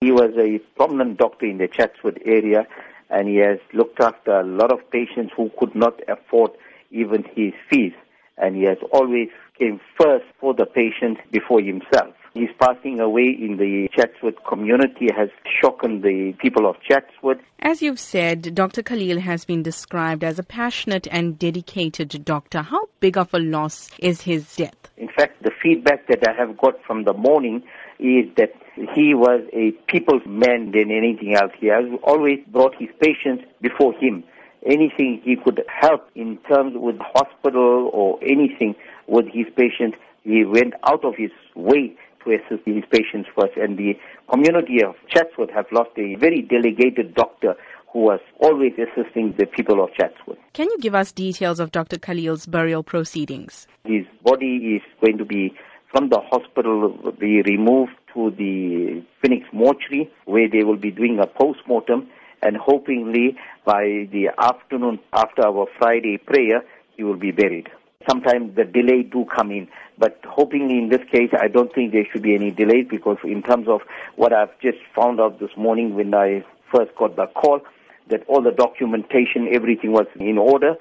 He was a prominent doctor in the Chatsworth area and he has looked after a lot of patients who could not afford even his fees. And he has always came first for the patient before himself. His passing away in the Chatsworth community has shocked the people of Chatsworth. As you've said, Dr. Khalil has been described as a passionate and dedicated doctor. How big of a loss is his death? In fact, the feedback that I have got from the morning is that he was a people's man than anything else. He has always brought his patients before him. Anything he could help in terms with hospital or anything with his patients, he went out of his way to assist his patients first. And the community of Chatsworth have lost a very delegated doctor who was always assisting the people of Chatsworth. Can you give us details of Dr. Khalil's burial proceedings? His body is going to be from the hospital be removed to the Phoenix mortuary where they will be doing a post-mortem and hopefully by the afternoon after our Friday prayer he will be buried. Sometimes the delay do come in, but hoping in this case I don't think there should be any delay because in terms of what I've just found out this morning when I first got the call that all the documentation, everything was in order.